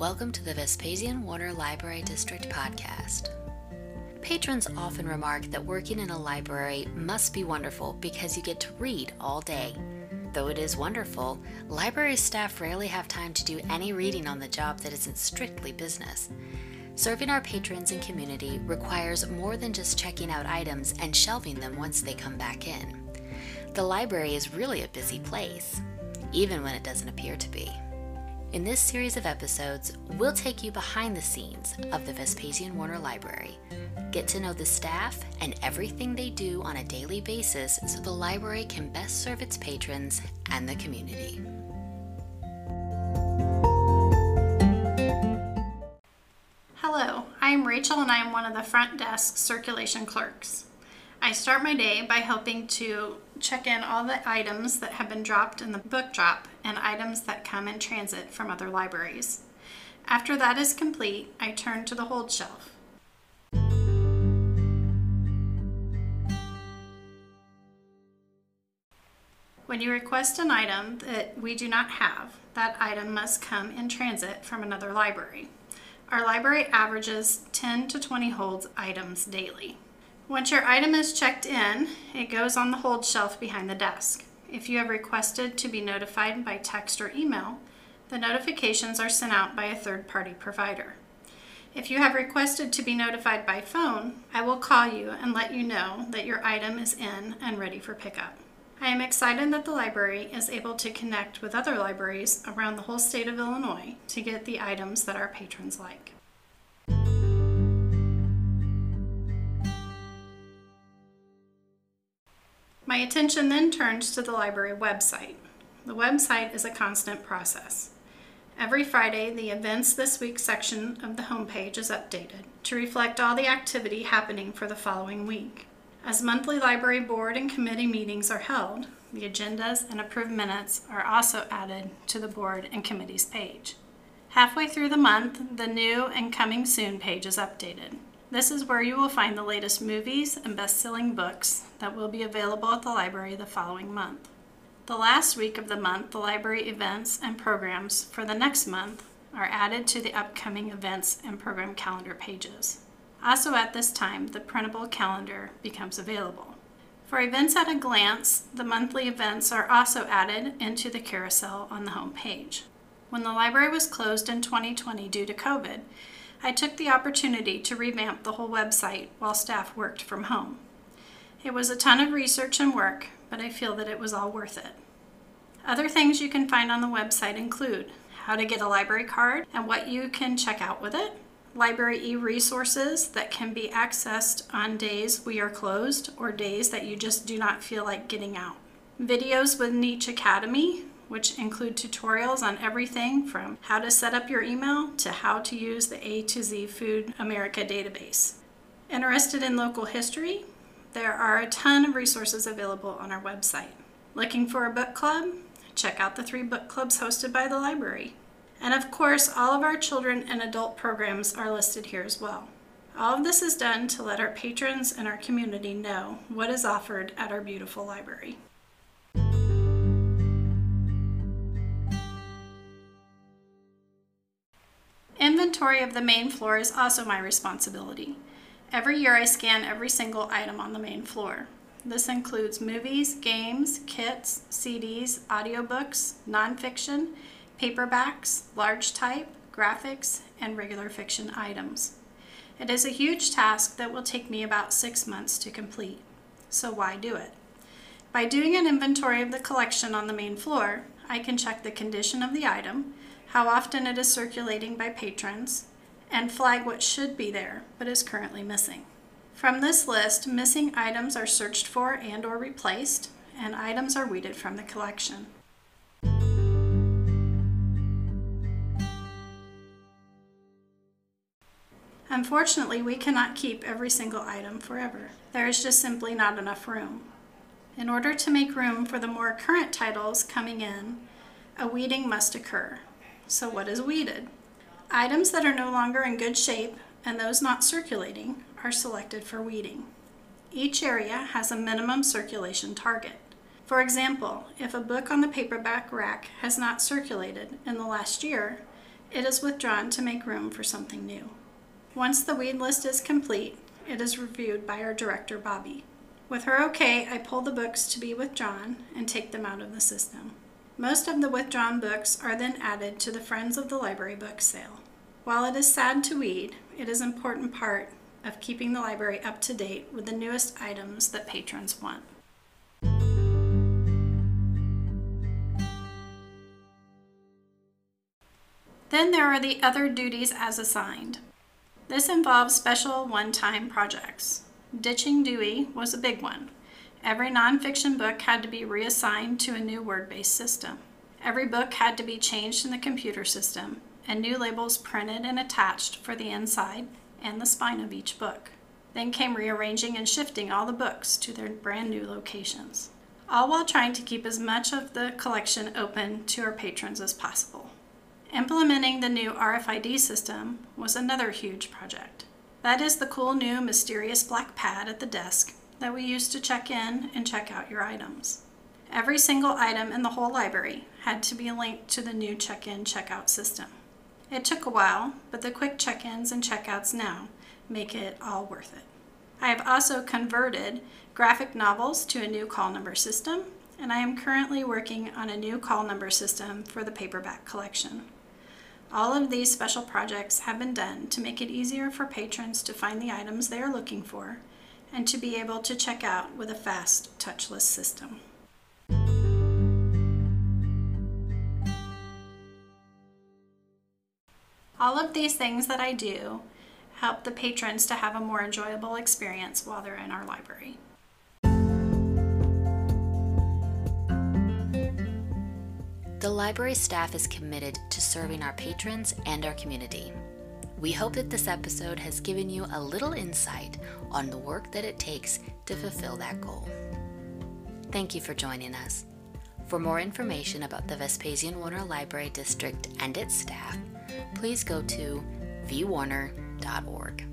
Welcome to the Vespasian Warner Library District podcast. Patrons often remark that working in a library must be wonderful because you get to read all day. Though it is wonderful, library staff rarely have time to do any reading on the job that isn't strictly business. Serving our patrons and community requires more than just checking out items and shelving them once they come back in. The library is really a busy place, even when it doesn't appear to be. In this series of episodes, we'll take you behind the scenes of the Vespasian Warner Library, get to know the staff and everything they do on a daily basis so the library can best serve its patrons and the community. Hello, I am Rachel and I am one of the front desk circulation clerks. I start my day by helping to check in all the items that have been dropped in the book drop and items that come in transit from other libraries. After that is complete, I turn to the hold shelf. When you request an item that we do not have, that item must come in transit from another library. Our library averages 10 to 20 holds items daily. Once your item is checked in, it goes on the hold shelf behind the desk. If you have requested to be notified by text or email, the notifications are sent out by a third party provider. If you have requested to be notified by phone, I will call you and let you know that your item is in and ready for pickup. I am excited that the library is able to connect with other libraries around the whole state of Illinois to get the items that our patrons like. Attention then turns to the library website. The website is a constant process. Every Friday, the Events This Week section of the homepage is updated to reflect all the activity happening for the following week. As monthly library board and committee meetings are held, the agendas and approved minutes are also added to the board and committees page. Halfway through the month, the new and coming soon page is updated. This is where you will find the latest movies and best selling books that will be available at the library the following month. The last week of the month, the library events and programs for the next month are added to the upcoming events and program calendar pages. Also, at this time, the printable calendar becomes available. For events at a glance, the monthly events are also added into the carousel on the home page. When the library was closed in 2020 due to COVID, I took the opportunity to revamp the whole website while staff worked from home. It was a ton of research and work, but I feel that it was all worth it. Other things you can find on the website include how to get a library card and what you can check out with it, library e resources that can be accessed on days we are closed or days that you just do not feel like getting out, videos with Niche Academy which include tutorials on everything from how to set up your email to how to use the A to Z Food America database. Interested in local history? There are a ton of resources available on our website. Looking for a book club? Check out the three book clubs hosted by the library. And of course, all of our children and adult programs are listed here as well. All of this is done to let our patrons and our community know what is offered at our beautiful library. Inventory of the main floor is also my responsibility. Every year I scan every single item on the main floor. This includes movies, games, kits, CDs, audiobooks, nonfiction, paperbacks, large type, graphics, and regular fiction items. It is a huge task that will take me about six months to complete. So why do it? By doing an inventory of the collection on the main floor, I can check the condition of the item, how often it is circulating by patrons, and flag what should be there but is currently missing. From this list, missing items are searched for and or replaced, and items are weeded from the collection. Unfortunately, we cannot keep every single item forever. There is just simply not enough room. In order to make room for the more current titles coming in, a weeding must occur. So, what is weeded? Items that are no longer in good shape and those not circulating are selected for weeding. Each area has a minimum circulation target. For example, if a book on the paperback rack has not circulated in the last year, it is withdrawn to make room for something new. Once the weed list is complete, it is reviewed by our director, Bobby. With her okay, I pull the books to be withdrawn and take them out of the system. Most of the withdrawn books are then added to the Friends of the Library book sale. While it is sad to weed, it is an important part of keeping the library up to date with the newest items that patrons want. Then there are the other duties as assigned. This involves special one time projects. Ditching Dewey was a big one. Every nonfiction book had to be reassigned to a new word based system. Every book had to be changed in the computer system, and new labels printed and attached for the inside and the spine of each book. Then came rearranging and shifting all the books to their brand new locations, all while trying to keep as much of the collection open to our patrons as possible. Implementing the new RFID system was another huge project. That is the cool new mysterious black pad at the desk that we use to check in and check out your items. Every single item in the whole library had to be linked to the new check in checkout system. It took a while, but the quick check ins and checkouts now make it all worth it. I have also converted graphic novels to a new call number system, and I am currently working on a new call number system for the paperback collection. All of these special projects have been done to make it easier for patrons to find the items they are looking for and to be able to check out with a fast, touchless system. All of these things that I do help the patrons to have a more enjoyable experience while they're in our library. The library staff is committed to serving our patrons and our community. We hope that this episode has given you a little insight on the work that it takes to fulfill that goal. Thank you for joining us. For more information about the Vespasian Warner Library District and its staff, please go to vwarner.org.